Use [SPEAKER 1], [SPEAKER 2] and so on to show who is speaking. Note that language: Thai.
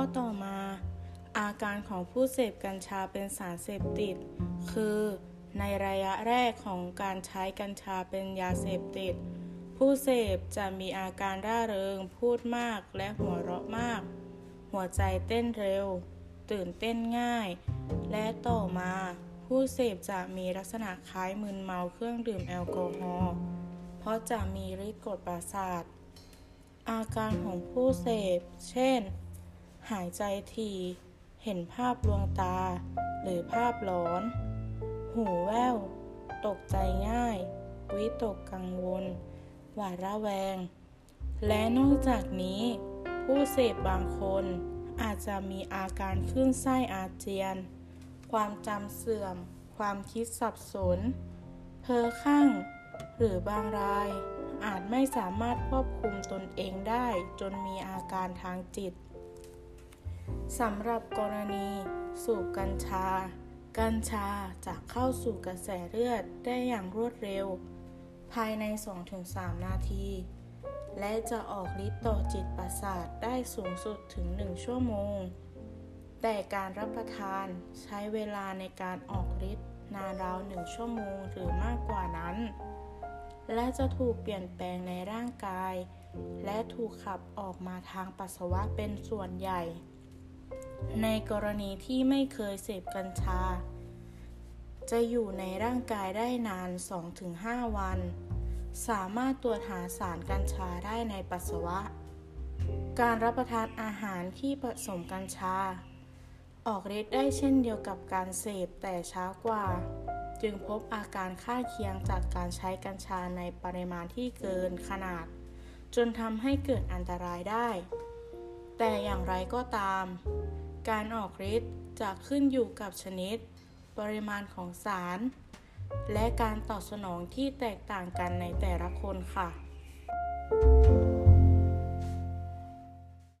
[SPEAKER 1] ข้อต่อมา อาการของผู้เสพกัญชาเป็นสารเสพติด คือ ในระยะแรกของการใช้กัญชาเป็นยาเสพติด ผู้เสพจะมีอาการร่าเริง พูดมากและหัวเราะมาก หัวใจเต้นเร็ว ตื่นเต้นง่าย และต่อมา ผู้เสพจะมีลักษณะคล้ายมึนเมาเครื่องดื่มแอลกอฮอล์เพราะจะมีฤทธิ์กดประสาทอาการของผู้เสพ เช่น หายใจถี่เห็นภาพลวงตา หรือภาพหลอน หูแว่ว ตกใจง่าย วิตกกังวล หวาดระแวง และนอกจากนี้ ผู้เสพบางคนอาจจะมีอาการขึ้นไส้อาเจียน ความจำเสื่อม ความคิดสับสน เพ้อคลั่งหรือบางรายอาจไม่สามารถควบคุมตนเองได้จนมีอาการทางจิต สำหรับกรณีสูบกัญชา กัญชาจะเข้าสู่กระแสเลือดได้อย่างรวดเร็ว ภายใน 2-3 นาที และจะออกฤทธิ์ต่อจิตประสาทได้สูงสุดถึง 1 ชั่วโมง แต่การรับประทานใช้เวลาในการออกฤทธิ์นานราว 1 ชั่วโมงหรือมากกว่านั้น และจะถูกเปลี่ยนแปลงในร่างกาย และถูกขับออกมาทางปัสสาวะเป็นส่วนใหญ่ ในกรณีที่ไม่เคยเสพกัญชา จะอยู่ในร่างกายได้นาน 2-5 วัน สามารถตรวจหาสารกัญชาได้ในปัสสาวะ การรับประทานอาหารที่ผสมกัญชา ออกฤทธิ์ได้เช่นเดียวกับการเสพแต่ช้ากว่า จึงพบอาการข้างเคียงจากการใช้กัญชาในปริมาณที่เกินขนาด จนทำให้เกิดอันตรายได้ แต่อย่างไรก็ตาม การออกฤทธิ์จะขึ้นอยู่กับชนิด ปริมาณของสาร และการตอบสนองที่แตกต่างกันในแต่ละคนค่ะ